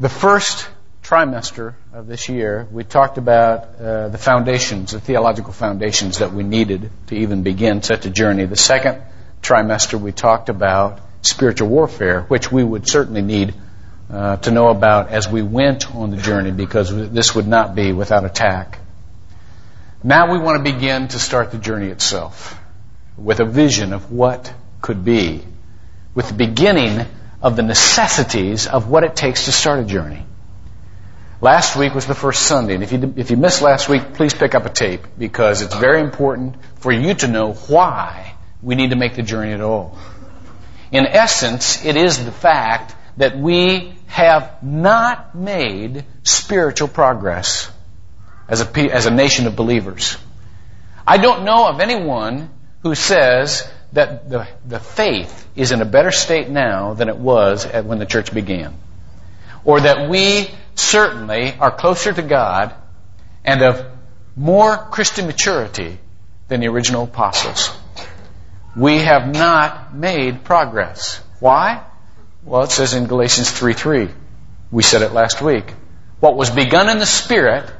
The first trimester of this year, we talked about uh, the foundations, the theological foundations that we needed to even begin such a journey. The second trimester, we talked about spiritual warfare, which we would certainly need uh, to know about as we went on the journey because this would not be without attack. Now we want to begin to start the journey itself with a vision of what could be, with the beginning of the necessities of what it takes to start a journey. Last week was the first Sunday, and if you, if you missed last week, please pick up a tape because it's very important for you to know why we need to make the journey at all. In essence, it is the fact that we have not made spiritual progress as a, as a nation of believers. I don't know of anyone who says that the, the faith is in a better state now than it was at, when the church began. Or that we certainly are closer to God and of more Christian maturity than the original apostles. We have not made progress. Why? Well, it says in Galatians 3 3. We said it last week. What was begun in the Spirit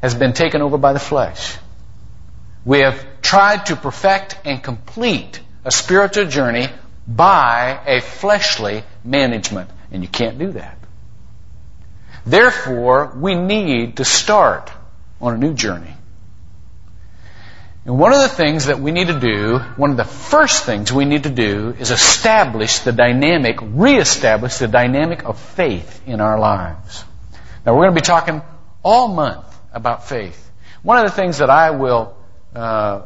has been taken over by the flesh. We have tried to perfect and complete a spiritual journey by a fleshly management. And you can't do that. Therefore, we need to start on a new journey. And one of the things that we need to do, one of the first things we need to do is establish the dynamic, reestablish the dynamic of faith in our lives. Now we're going to be talking all month about faith. One of the things that I will uh,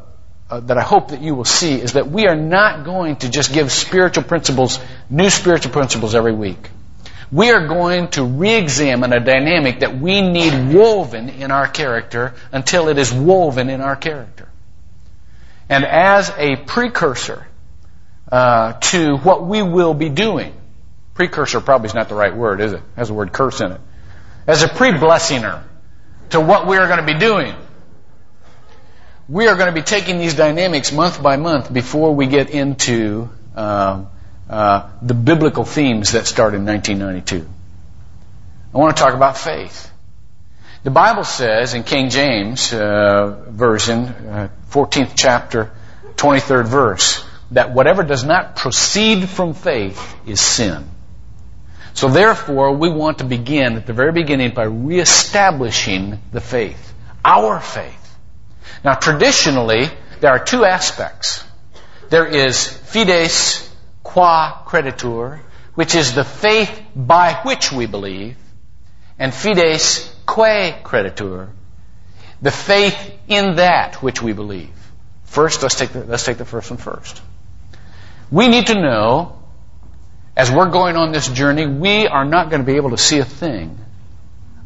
uh, that I hope that you will see is that we are not going to just give spiritual principles, new spiritual principles every week. We are going to re-examine a dynamic that we need woven in our character until it is woven in our character. And as a precursor uh, to what we will be doing, precursor probably is not the right word, is it? it has the word curse in it. As a pre-blessinger to what we are going to be doing we are going to be taking these dynamics month by month before we get into uh, uh, the biblical themes that start in 1992. I want to talk about faith. The Bible says in King James uh, version, 14th uh, chapter, 23rd verse, that whatever does not proceed from faith is sin. So therefore, we want to begin at the very beginning by reestablishing the faith, our faith. Now, traditionally, there are two aspects. There is fides qua creditur, which is the faith by which we believe, and fides quae creditur, the faith in that which we believe. First, let's take the, let's take the first one first. We need to know, as we're going on this journey, we are not going to be able to see a thing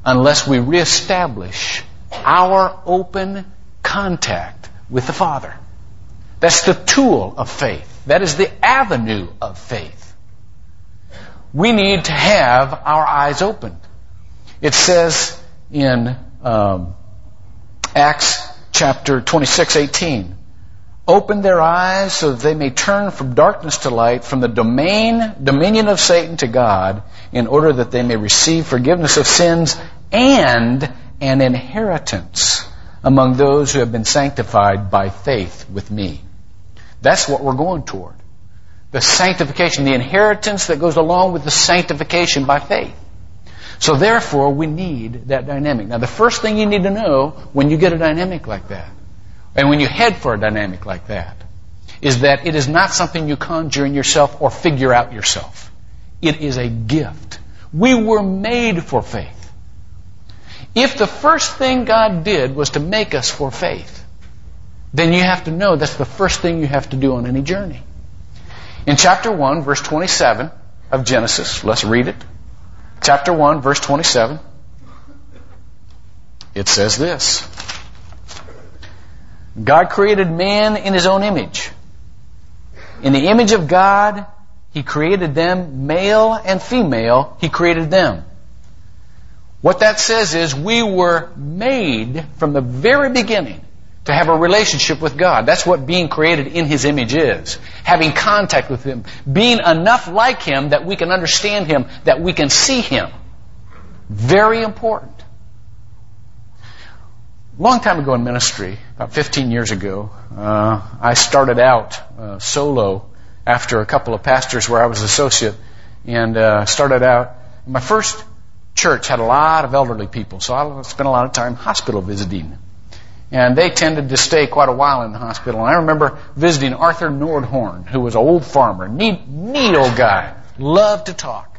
unless we reestablish our open contact with the Father. That's the tool of faith. That is the avenue of faith. We need to have our eyes opened. It says in um, Acts chapter 26, 18, open their eyes so that they may turn from darkness to light, from the domain, dominion of Satan to God, in order that they may receive forgiveness of sins and an inheritance among those who have been sanctified by faith with me. That's what we're going toward. The sanctification, the inheritance that goes along with the sanctification by faith. So therefore, we need that dynamic. Now, the first thing you need to know when you get a dynamic like that, and when you head for a dynamic like that, is that it is not something you conjure in yourself or figure out yourself. It is a gift. We were made for faith. If the first thing God did was to make us for faith, then you have to know that's the first thing you have to do on any journey. In chapter 1, verse 27 of Genesis, let's read it. Chapter 1, verse 27, it says this God created man in his own image. In the image of God, he created them, male and female, he created them. What that says is we were made from the very beginning to have a relationship with God. That's what being created in His image is. Having contact with Him. Being enough like Him that we can understand Him, that we can see Him. Very important. A long time ago in ministry, about 15 years ago, uh, I started out uh, solo after a couple of pastors where I was associate, and uh, started out. My first church had a lot of elderly people, so I spent a lot of time hospital visiting. And they tended to stay quite a while in the hospital. And I remember visiting Arthur Nordhorn, who was an old farmer, neat, neat old guy, loved to talk.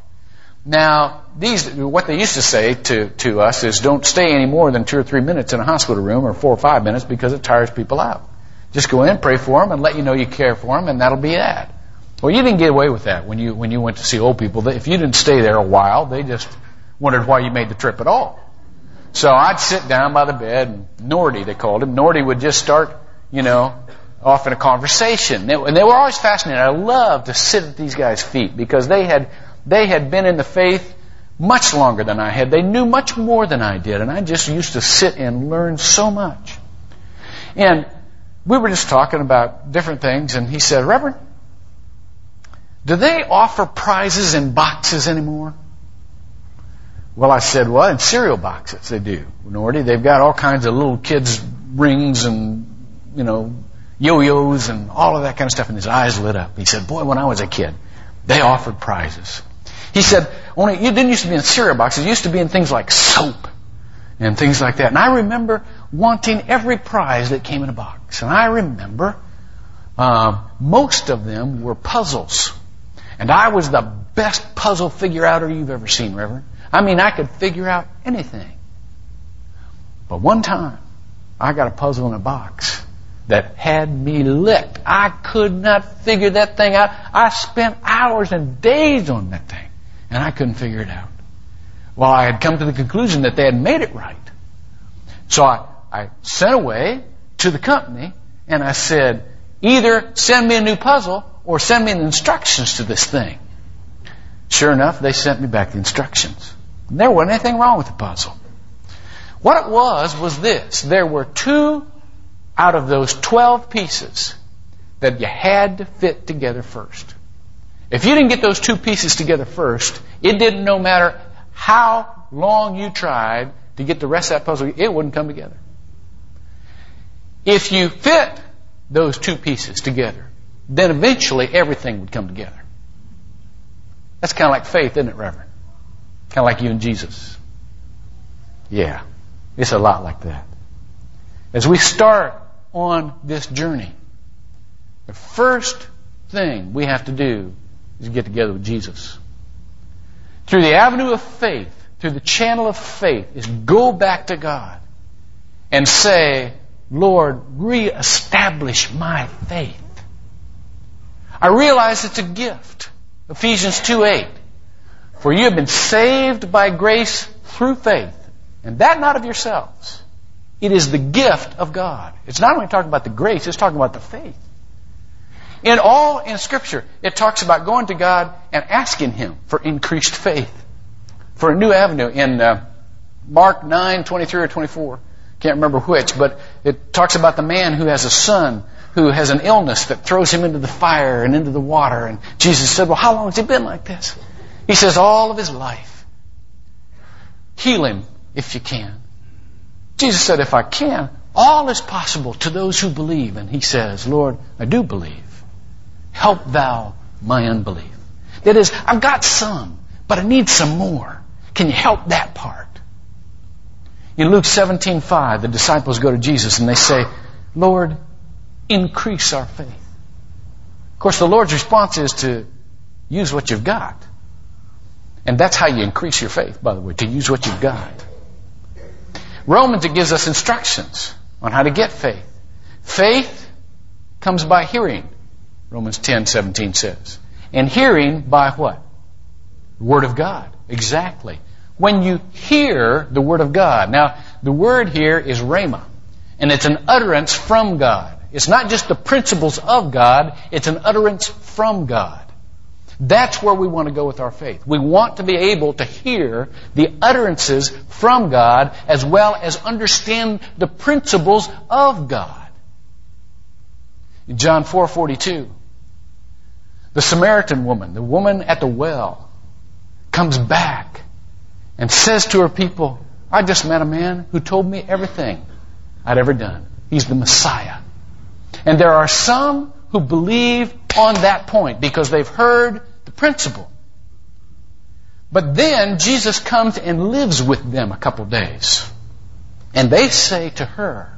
Now, these, what they used to say to, to us is don't stay any more than two or three minutes in a hospital room or four or five minutes because it tires people out. Just go in, pray for them, and let you know you care for them, and that'll be that. Well, you didn't get away with that when you, when you went to see old people. If you didn't stay there a while, they just wondered why you made the trip at all. So I'd sit down by the bed, and Nordy, they called him. Nordy would just start, you know, off in a conversation. And they were always fascinated. I loved to sit at these guys' feet because they had they had been in the faith much longer than I had. They knew much more than I did, and I just used to sit and learn so much. And we were just talking about different things, and he said, Reverend, do they offer prizes in boxes anymore? Well, I said, well, in cereal boxes they do. Nordy, they've got all kinds of little kids' rings and, you know, yo-yos and all of that kind of stuff, and his eyes lit up. He said, boy, when I was a kid, they offered prizes. He said, only it didn't used to be in cereal boxes. It used to be in things like soap and things like that. And I remember wanting every prize that came in a box. And I remember uh, most of them were puzzles. And I was the best puzzle figure outer you've ever seen, Reverend. I mean, I could figure out anything. But one time, I got a puzzle in a box that had me licked. I could not figure that thing out. I spent hours and days on that thing and I couldn't figure it out. Well, I had come to the conclusion that they had made it right. So I, I sent away to the company and I said, either send me a new puzzle or send me the instructions to this thing. Sure enough, they sent me back the instructions. There wasn't anything wrong with the puzzle. What it was was this. There were two out of those 12 pieces that you had to fit together first. If you didn't get those two pieces together first, it didn't no matter how long you tried to get the rest of that puzzle, it wouldn't come together. If you fit those two pieces together, then eventually everything would come together. That's kind of like faith, isn't it, Reverend? Kind of like you and Jesus. Yeah, it's a lot like that. As we start on this journey, the first thing we have to do is get together with Jesus. Through the avenue of faith, through the channel of faith, is go back to God and say, Lord, reestablish my faith. I realize it's a gift. Ephesians 2 8. For you have been saved by grace through faith, and that not of yourselves. It is the gift of God. It's not only talking about the grace, it's talking about the faith. In all in Scripture, it talks about going to God and asking Him for increased faith, for a new avenue. In uh, Mark 9, 23 or 24, can't remember which, but it talks about the man who has a son who has an illness that throws him into the fire and into the water. And Jesus said, Well, how long has he been like this? He says, All of his life. Heal him if you can. Jesus said, If I can, all is possible to those who believe. And he says, Lord, I do believe. Help thou my unbelief. That is, I've got some, but I need some more. Can you help that part? In Luke 17:5, the disciples go to Jesus and they say, "Lord, increase our faith." Of course, the Lord's response is to use what you've got. And that's how you increase your faith, by the way, to use what you've got. Romans, it gives us instructions on how to get faith. Faith comes by hearing, Romans 10, 17 says. And hearing by what? The Word of God. Exactly. When you hear the Word of God. Now, the word here is rhema. And it's an utterance from God. It's not just the principles of God, it's an utterance from God. That's where we want to go with our faith. We want to be able to hear the utterances from God as well as understand the principles of God. In John 4:42, the Samaritan woman, the woman at the well, comes back and says to her people, I just met a man who told me everything I'd ever done. He's the Messiah. And there are some who believe on that point because they've heard the principle. But then Jesus comes and lives with them a couple days. And they say to her,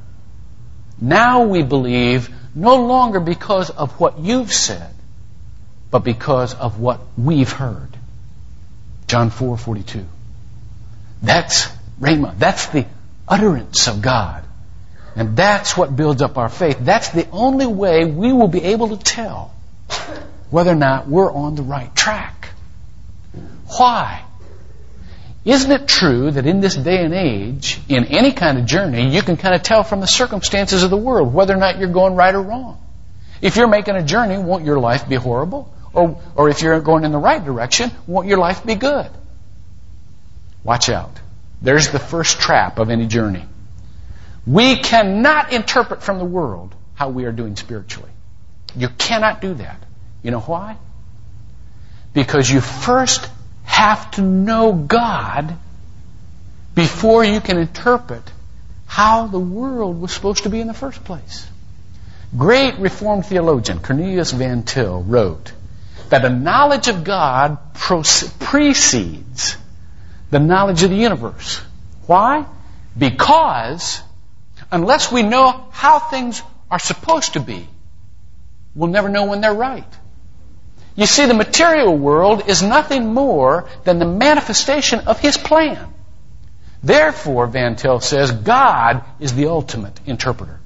now we believe no longer because of what you've said, but because of what we've heard. John 4 42. That's Rhema. That's the utterance of God. And that's what builds up our faith. That's the only way we will be able to tell whether or not we're on the right track. Why? Isn't it true that in this day and age, in any kind of journey, you can kind of tell from the circumstances of the world whether or not you're going right or wrong? If you're making a journey, won't your life be horrible? Or, or if you're going in the right direction, won't your life be good? Watch out. There's the first trap of any journey. We cannot interpret from the world how we are doing spiritually. You cannot do that. You know why? Because you first have to know God before you can interpret how the world was supposed to be in the first place. Great Reformed theologian Cornelius Van Til wrote that a knowledge of God precedes the knowledge of the universe. Why? Because unless we know how things are supposed to be, we'll never know when they're right. You see, the material world is nothing more than the manifestation of His plan. Therefore, Van Til says, God is the ultimate interpreter.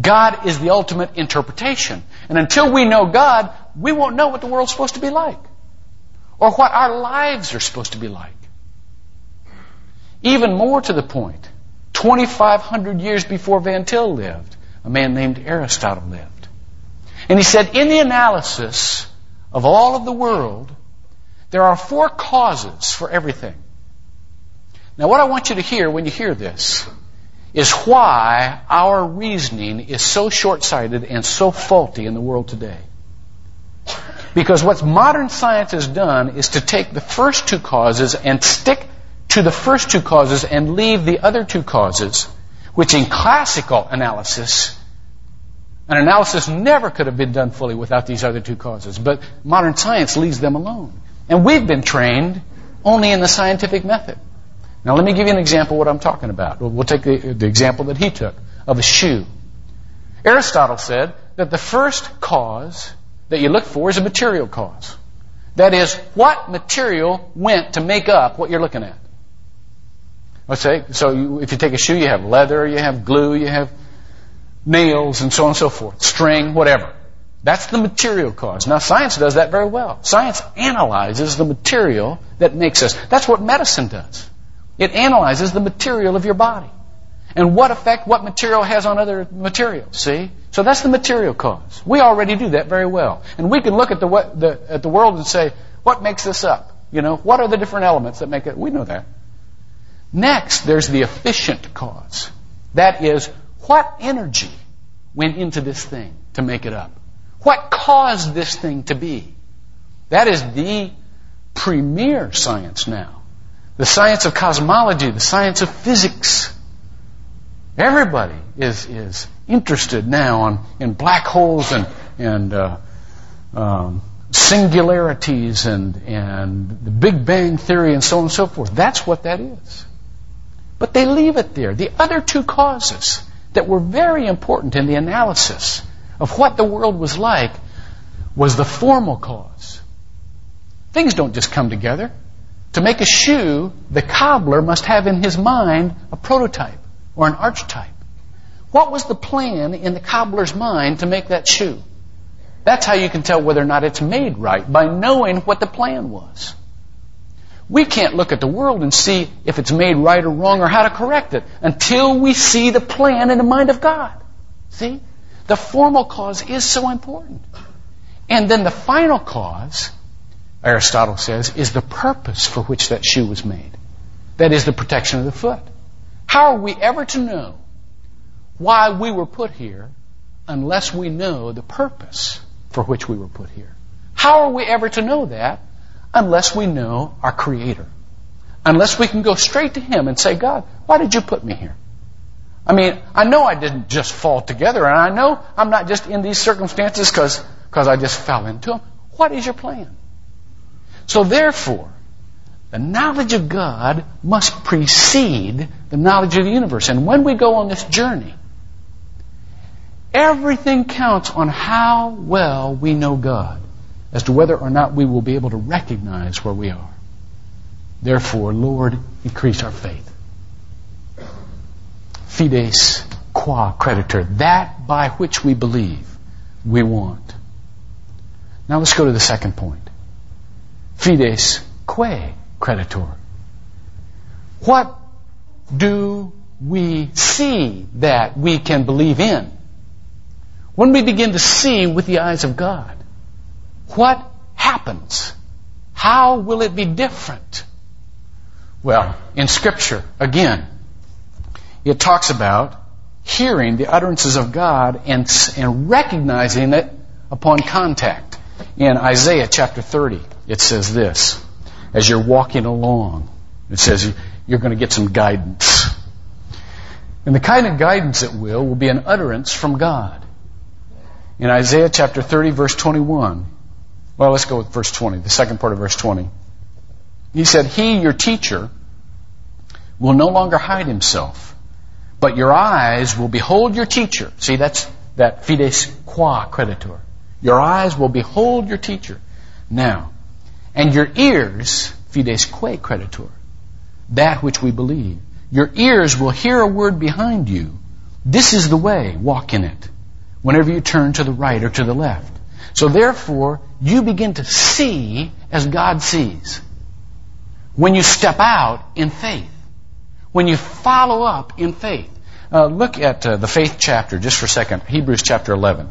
God is the ultimate interpretation. And until we know God, we won't know what the world's supposed to be like. Or what our lives are supposed to be like. Even more to the point, 2,500 years before Van Til lived, a man named Aristotle lived. And he said, in the analysis of all of the world, there are four causes for everything. Now, what I want you to hear when you hear this is why our reasoning is so short sighted and so faulty in the world today. Because what modern science has done is to take the first two causes and stick to the first two causes and leave the other two causes, which in classical analysis an analysis never could have been done fully without these other two causes, but modern science leaves them alone. And we've been trained only in the scientific method. Now let me give you an example of what I'm talking about. We'll take the, the example that he took of a shoe. Aristotle said that the first cause that you look for is a material cause. That is, what material went to make up what you're looking at? Let's say, so you, if you take a shoe, you have leather, you have glue, you have nails, and so on and so forth, string, whatever. That's the material cause. Now, science does that very well. Science analyzes the material that makes us. That's what medicine does. It analyzes the material of your body and what effect what material has on other materials. See? So that's the material cause. We already do that very well. And we can look at the, the, at the world and say, what makes this up? You know, what are the different elements that make it? We know that. Next, there's the efficient cause. That is, what energy went into this thing to make it up? What caused this thing to be? That is the premier science now. The science of cosmology, the science of physics. Everybody is, is interested now on, in black holes and, and uh, um, singularities and, and the Big Bang Theory and so on and so forth. That's what that is. But they leave it there. The other two causes that were very important in the analysis of what the world was like was the formal cause. Things don't just come together. To make a shoe, the cobbler must have in his mind a prototype or an archetype. What was the plan in the cobbler's mind to make that shoe? That's how you can tell whether or not it's made right, by knowing what the plan was. We can't look at the world and see if it's made right or wrong or how to correct it until we see the plan in the mind of God. See? The formal cause is so important. And then the final cause, Aristotle says, is the purpose for which that shoe was made. That is the protection of the foot. How are we ever to know why we were put here unless we know the purpose for which we were put here? How are we ever to know that unless we know our Creator, unless we can go straight to Him and say, God, why did you put me here? I mean, I know I didn't just fall together, and I know I'm not just in these circumstances because I just fell into them. What is your plan? So therefore, the knowledge of God must precede the knowledge of the universe. And when we go on this journey, everything counts on how well we know God as to whether or not we will be able to recognize where we are. Therefore, Lord, increase our faith. Fides qua creditur, that by which we believe we want. Now let's go to the second point. Fides quae creditur. What do we see that we can believe in? When we begin to see with the eyes of God, what happens? How will it be different? Well, in Scripture, again, it talks about hearing the utterances of God and, and recognizing it upon contact. In Isaiah chapter 30, it says this as you're walking along, it says you're going to get some guidance. And the kind of guidance it will will be an utterance from God. In Isaiah chapter 30, verse 21, well, let's go with verse 20, the second part of verse 20. He said, He, your teacher, will no longer hide himself, but your eyes will behold your teacher. See, that's that fides qua creditur. Your eyes will behold your teacher. Now, and your ears, fides qua creditur, that which we believe. Your ears will hear a word behind you. This is the way, walk in it, whenever you turn to the right or to the left. So therefore, you begin to see as God sees. When you step out in faith. When you follow up in faith. Uh, look at uh, the faith chapter just for a second. Hebrews chapter 11.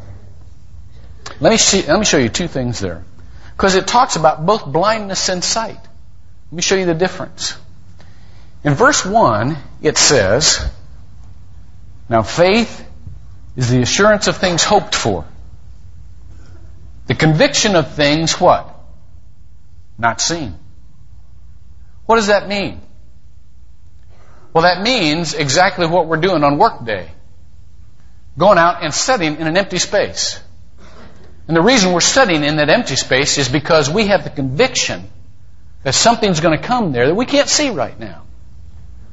Let me, see, let me show you two things there. Because it talks about both blindness and sight. Let me show you the difference. In verse 1, it says, Now faith is the assurance of things hoped for the conviction of things what? Not seen. What does that mean? Well, that means exactly what we're doing on workday. Going out and studying in an empty space. And the reason we're studying in that empty space is because we have the conviction that something's going to come there that we can't see right now.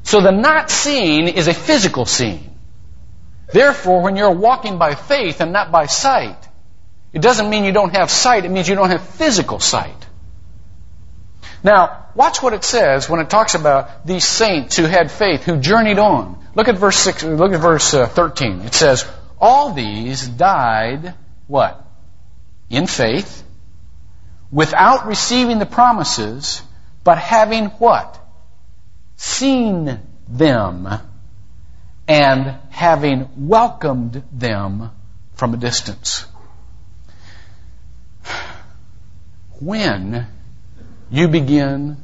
So the not seen is a physical scene. Therefore, when you're walking by faith and not by sight, it doesn't mean you don't have sight, it means you don't have physical sight. Now, watch what it says when it talks about these saints who had faith, who journeyed on. Look at verse six, look at verse uh, 13. It says, all these died what? In faith, without receiving the promises, but having what? Seen them and having welcomed them from a distance. When you begin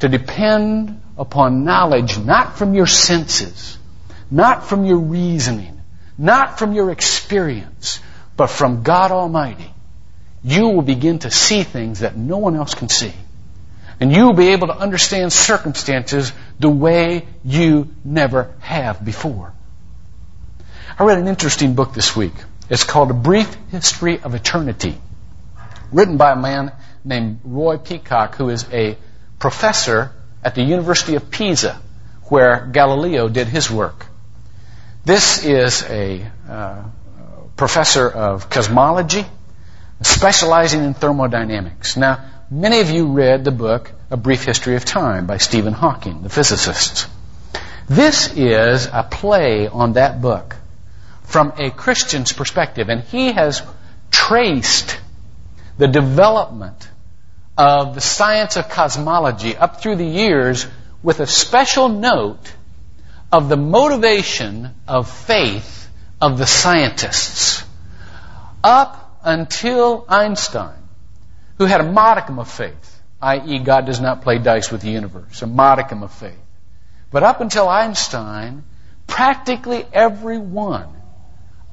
to depend upon knowledge not from your senses, not from your reasoning, not from your experience, but from God Almighty, you will begin to see things that no one else can see. And you will be able to understand circumstances the way you never have before. I read an interesting book this week. It's called A Brief History of Eternity, written by a man named Roy Peacock, who is a professor at the University of Pisa, where Galileo did his work. This is a uh, professor of cosmology, specializing in thermodynamics. Now, many of you read the book A Brief History of Time by Stephen Hawking, the physicist. This is a play on that book from a Christian's perspective, and he has traced the development of the science of cosmology up through the years with a special note of the motivation of faith of the scientists up until Einstein, who had a modicum of faith, i.e., God does not play dice with the universe, a modicum of faith. But up until Einstein, practically every one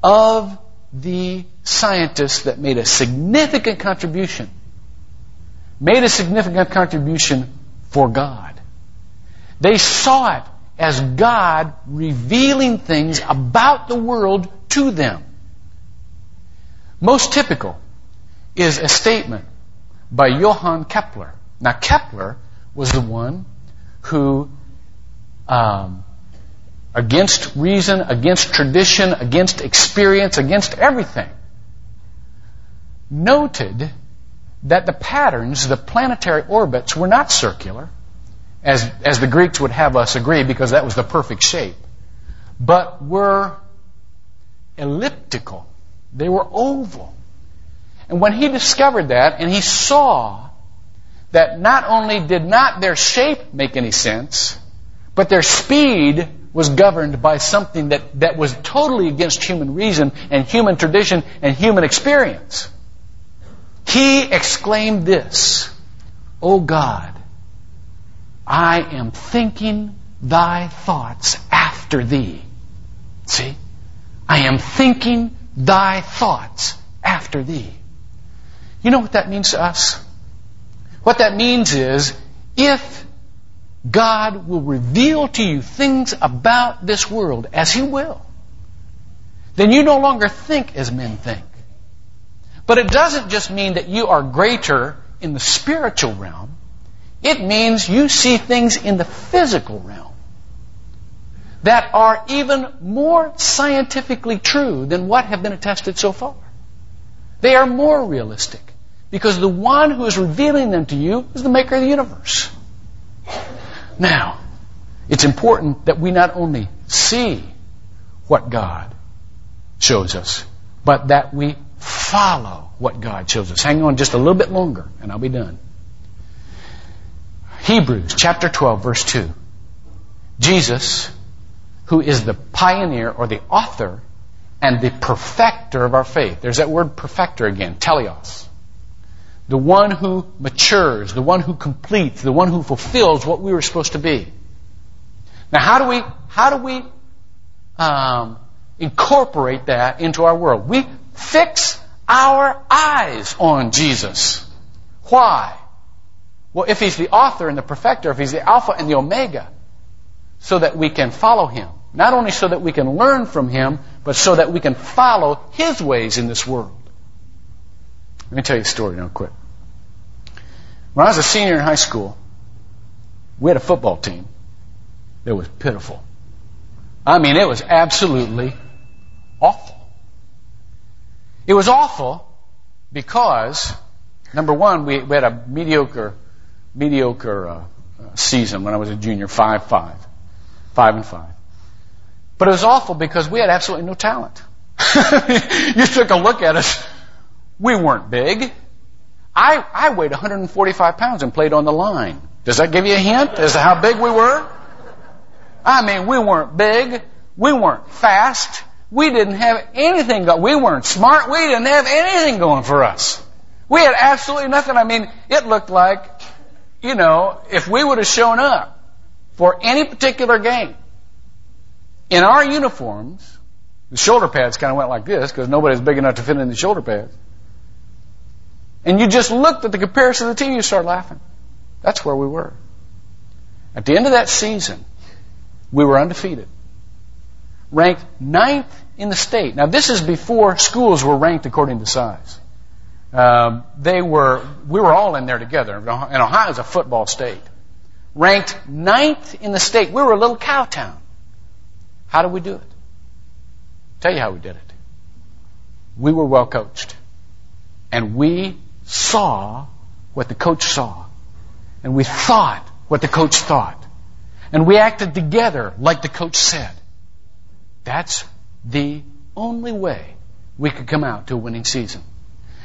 of the scientists that made a significant contribution made a significant contribution for God. They saw it as God revealing things about the world to them. Most typical is a statement by Johann Kepler. Now, Kepler was the one who, um, against reason, against tradition, against experience, against everything, noted that the patterns, the planetary orbits, were not circular, as, as the Greeks would have us agree, because that was the perfect shape, but were elliptical. They were oval. And when he discovered that, and he saw that not only did not their shape make any sense, but their speed was governed by something that, that was totally against human reason and human tradition and human experience. He exclaimed this, O God, I am thinking thy thoughts after thee. See? I am thinking thy thoughts after thee. You know what that means to us? What that means is, if God will reveal to you things about this world, as He will, then you no longer think as men think. But it doesn't just mean that you are greater in the spiritual realm. It means you see things in the physical realm that are even more scientifically true than what have been attested so far. They are more realistic because the one who is revealing them to you is the maker of the universe. Now, it's important that we not only see what God shows us, but that we follow what God shows us. Hang on just a little bit longer, and I'll be done. Hebrews chapter 12, verse 2. Jesus, who is the pioneer or the author and the perfecter of our faith. There's that word perfecter again, teleos. The one who matures, the one who completes, the one who fulfills what we were supposed to be. Now, how do we, how do we um, incorporate that into our world? We fix our eyes on Jesus. Why? Well, if he's the author and the perfecter, if he's the Alpha and the Omega, so that we can follow him. Not only so that we can learn from him, but so that we can follow his ways in this world. Let me tell you a story real quick. When I was a senior in high school, we had a football team that was pitiful. I mean, it was absolutely awful. It was awful because, number one, we, we had a mediocre, mediocre uh, season when I was a junior, five five, five and five. But it was awful because we had absolutely no talent. you took a look at us. We weren't big. I, I weighed 145 pounds and played on the line. Does that give you a hint as to how big we were? I mean, we weren't big. We weren't fast. We didn't have anything going. We weren't smart. We didn't have anything going for us. We had absolutely nothing. I mean, it looked like, you know, if we would have shown up for any particular game in our uniforms, the shoulder pads kind of went like this because nobody's big enough to fit in the shoulder pads. And you just looked at the comparison of the team, you start laughing. That's where we were. At the end of that season, we were undefeated ranked ninth in the state. Now, this is before schools were ranked according to size. Um, they were, we were all in there together. And Ohio is a football state. Ranked ninth in the state. We were a little cow town. How did we do it? tell you how we did it. We were well coached. And we saw what the coach saw. And we thought what the coach thought. And we acted together like the coach said. That's the only way we could come out to a winning season.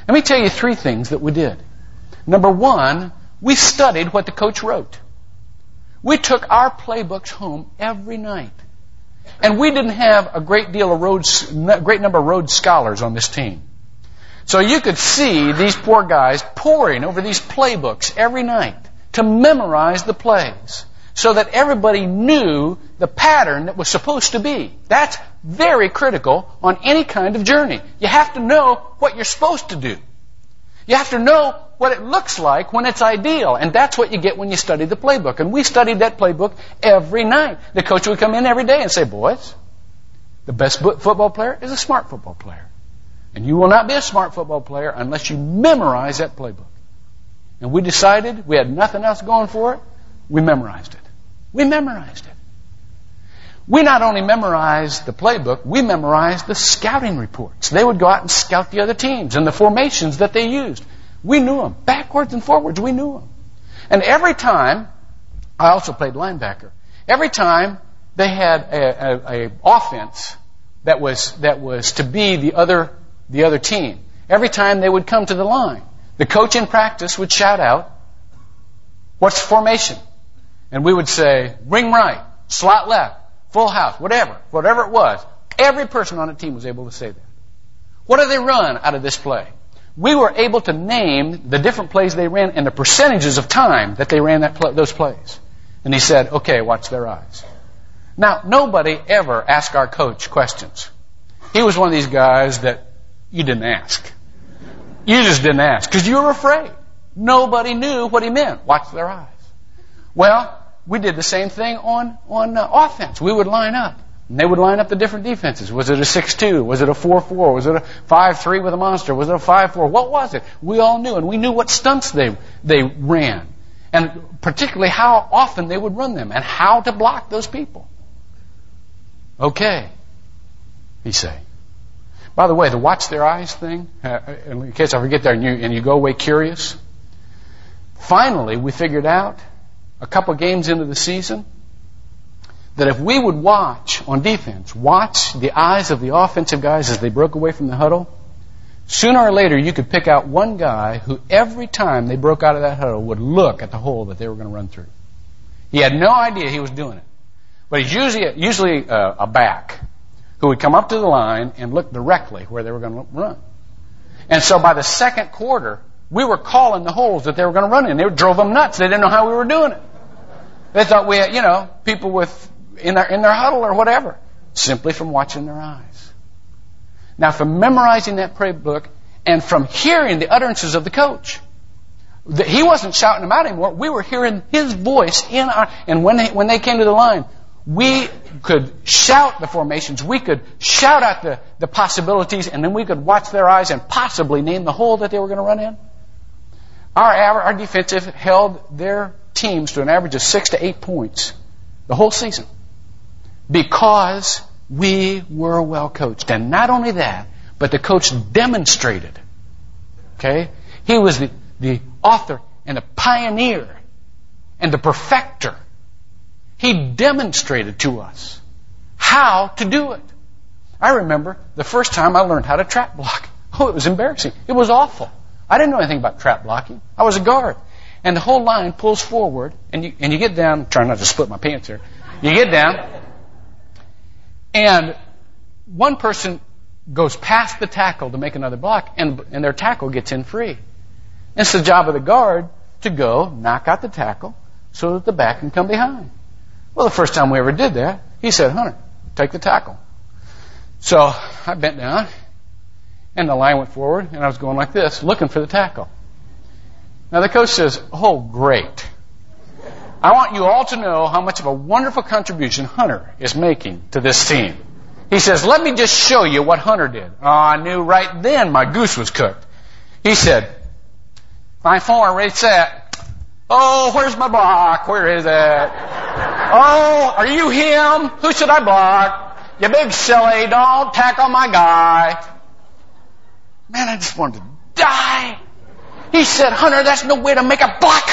Let me tell you three things that we did. Number one, we studied what the coach wrote. We took our playbooks home every night. And we didn't have a great deal of Rhodes, great number of Rhodes scholars on this team. So you could see these poor guys poring over these playbooks every night to memorize the plays so that everybody knew the pattern that was supposed to be. That's very critical on any kind of journey. You have to know what you're supposed to do. You have to know what it looks like when it's ideal. And that's what you get when you study the playbook. And we studied that playbook every night. The coach would come in every day and say, boys, the best football player is a smart football player. And you will not be a smart football player unless you memorize that playbook. And we decided we had nothing else going for it. We memorized it. We memorized it. We not only memorized the playbook, we memorized the scouting reports. They would go out and scout the other teams and the formations that they used. We knew them. Backwards and forwards, we knew them. And every time, I also played linebacker. Every time they had a, a, a offense that was, that was to be the other, the other team, every time they would come to the line, the coach in practice would shout out, what's the formation? And we would say, ring right, slot left, full house, whatever, whatever it was. Every person on the team was able to say that. What do they run out of this play? We were able to name the different plays they ran and the percentages of time that they ran that those plays. And he said, okay, watch their eyes. Now, nobody ever asked our coach questions. He was one of these guys that you didn't ask. You just didn't ask because you were afraid. Nobody knew what he meant. Watch their eyes. Well, we did the same thing on, on uh, offense. We would line up. And they would line up the different defenses. Was it a 6-2? Was it a 4-4? Was it a 5-3 with a monster? Was it a 5-4? What was it? We all knew, and we knew what stunts they, they ran. And particularly how often they would run them, and how to block those people. Okay, he say. By the way, the watch their eyes thing, uh, in case I forget there and you, and you go away curious, finally we figured out a couple games into the season that if we would watch on defense, watch the eyes of the offensive guys as they broke away from the huddle, sooner or later you could pick out one guy who every time they broke out of that huddle would look at the hole that they were going to run through. He had no idea he was doing it. But he's usually, usually uh, a back who would come up to the line and look directly where they were going to run. And so by the second quarter, we were calling the holes that they were going to run in. They drove them nuts. They didn't know how we were doing it. They thought we had, you know, people with in their in their huddle or whatever, simply from watching their eyes. Now, from memorizing that prayer book and from hearing the utterances of the coach, he wasn't shouting them out anymore. We were hearing his voice in our. And when they when they came to the line, we could shout the formations. We could shout out the, the possibilities, and then we could watch their eyes and possibly name the hole that they were going to run in. Our, our defensive held their teams to an average of six to eight points the whole season because we were well coached. And not only that, but the coach demonstrated. Okay? He was the, the author and the pioneer and the perfecter. He demonstrated to us how to do it. I remember the first time I learned how to trap block. Oh, it was embarrassing. It was awful. I didn't know anything about trap blocking. I was a guard. And the whole line pulls forward, and you, and you get down, trying not to split my pants here. You get down, and one person goes past the tackle to make another block, and, and their tackle gets in free. It's the job of the guard to go knock out the tackle so that the back can come behind. Well, the first time we ever did that, he said, Hunter, take the tackle. So I bent down, and the line went forward, and I was going like this, looking for the tackle. Now the coach says, Oh, great. I want you all to know how much of a wonderful contribution Hunter is making to this team. He says, Let me just show you what Hunter did. Oh, I knew right then my goose was cooked. He said, Line four, ready, set. Oh, where's my block? Where is it? Oh, are you him? Who should I block? You big silly, don't tackle my guy. Man, I just wanted to die. He said, Hunter, that's no way to make a block.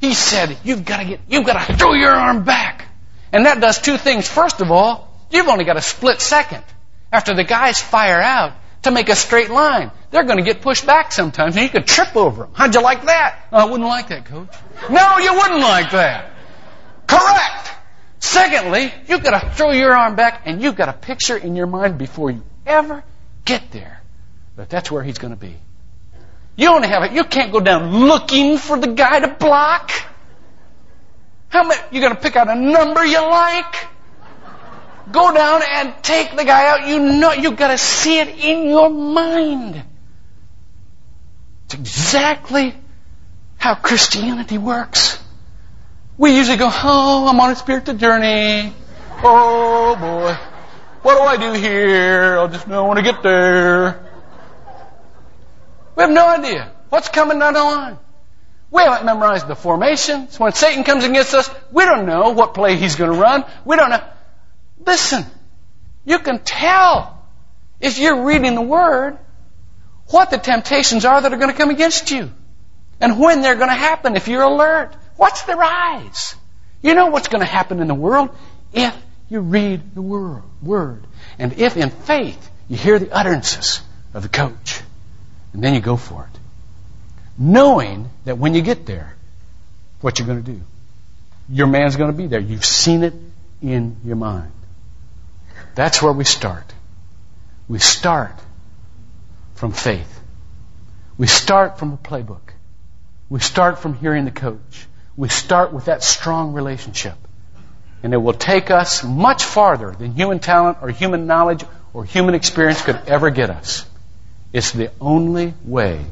He said, you've got to get, you've got to throw your arm back. And that does two things. First of all, you've only got a split second after the guys fire out to make a straight line. They're going to get pushed back sometimes and you could trip over them. How'd you like that? Oh, I wouldn't like that, coach. No, you wouldn't like that. Correct. Secondly, you've got to throw your arm back and you've got a picture in your mind before you ever get there but that's where he's going to be. You only have it. You can't go down looking for the guy to block. How many? You're to pick out a number you like. Go down and take the guy out. You know you've got to see it in your mind. It's exactly how Christianity works. We usually go, oh, I'm on a spiritual journey. Oh boy. What do I do here? I just know I want to get there. We have no idea what's coming down the line. We haven't memorized the formations. When Satan comes against us, we don't know what play he's going to run. We don't know. Listen, you can tell if you're reading the Word what the temptations are that are going to come against you and when they're going to happen if you're alert. Watch their eyes. You know what's going to happen in the world if you read the Word. And if in faith you hear the utterances of the coach. And then you go for it. Knowing that when you get there, what you're going to do. Your man's going to be there. You've seen it in your mind. That's where we start. We start from faith. We start from a playbook. We start from hearing the coach. We start with that strong relationship. And it will take us much farther than human talent or human knowledge or human experience could ever get us. It's the only way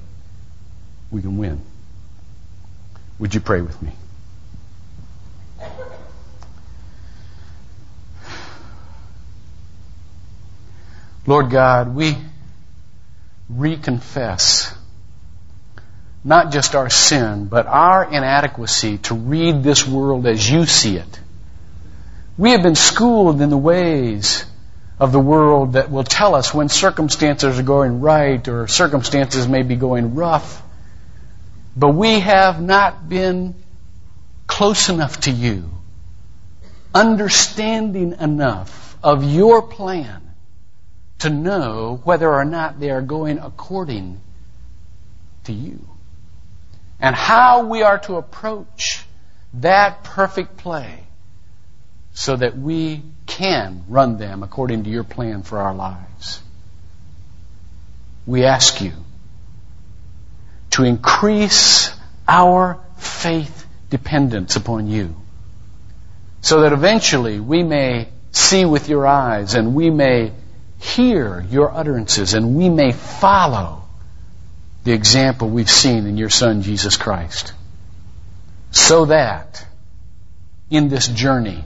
we can win. Would you pray with me? Lord God, we reconfess not just our sin, but our inadequacy to read this world as you see it. We have been schooled in the ways of the world that will tell us when circumstances are going right or circumstances may be going rough. But we have not been close enough to you, understanding enough of your plan to know whether or not they are going according to you. And how we are to approach that perfect play so that we can run them according to your plan for our lives. We ask you to increase our faith dependence upon you so that eventually we may see with your eyes and we may hear your utterances and we may follow the example we've seen in your Son, Jesus Christ. So that in this journey,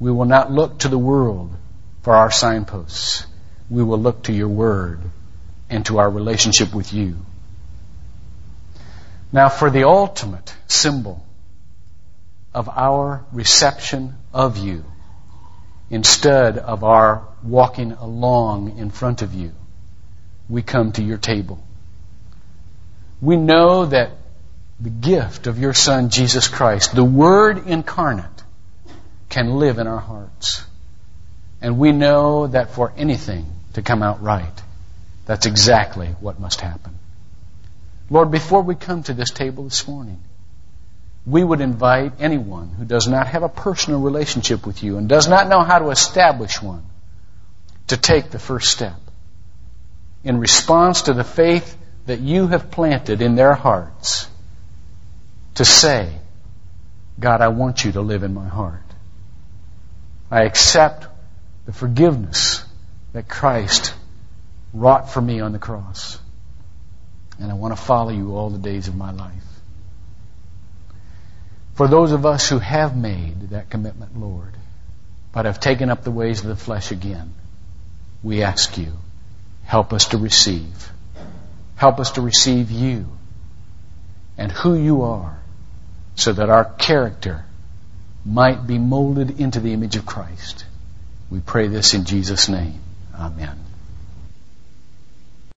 we will not look to the world for our signposts. We will look to your word and to our relationship with you. Now, for the ultimate symbol of our reception of you, instead of our walking along in front of you, we come to your table. We know that the gift of your Son, Jesus Christ, the Word incarnate, can live in our hearts. And we know that for anything to come out right, that's exactly what must happen. Lord, before we come to this table this morning, we would invite anyone who does not have a personal relationship with you and does not know how to establish one to take the first step in response to the faith that you have planted in their hearts to say, God, I want you to live in my heart. I accept the forgiveness that Christ wrought for me on the cross. And I want to follow you all the days of my life. For those of us who have made that commitment, Lord, but have taken up the ways of the flesh again, we ask you, help us to receive. Help us to receive you and who you are so that our character might be molded into the image of Christ. We pray this in Jesus' name. Amen.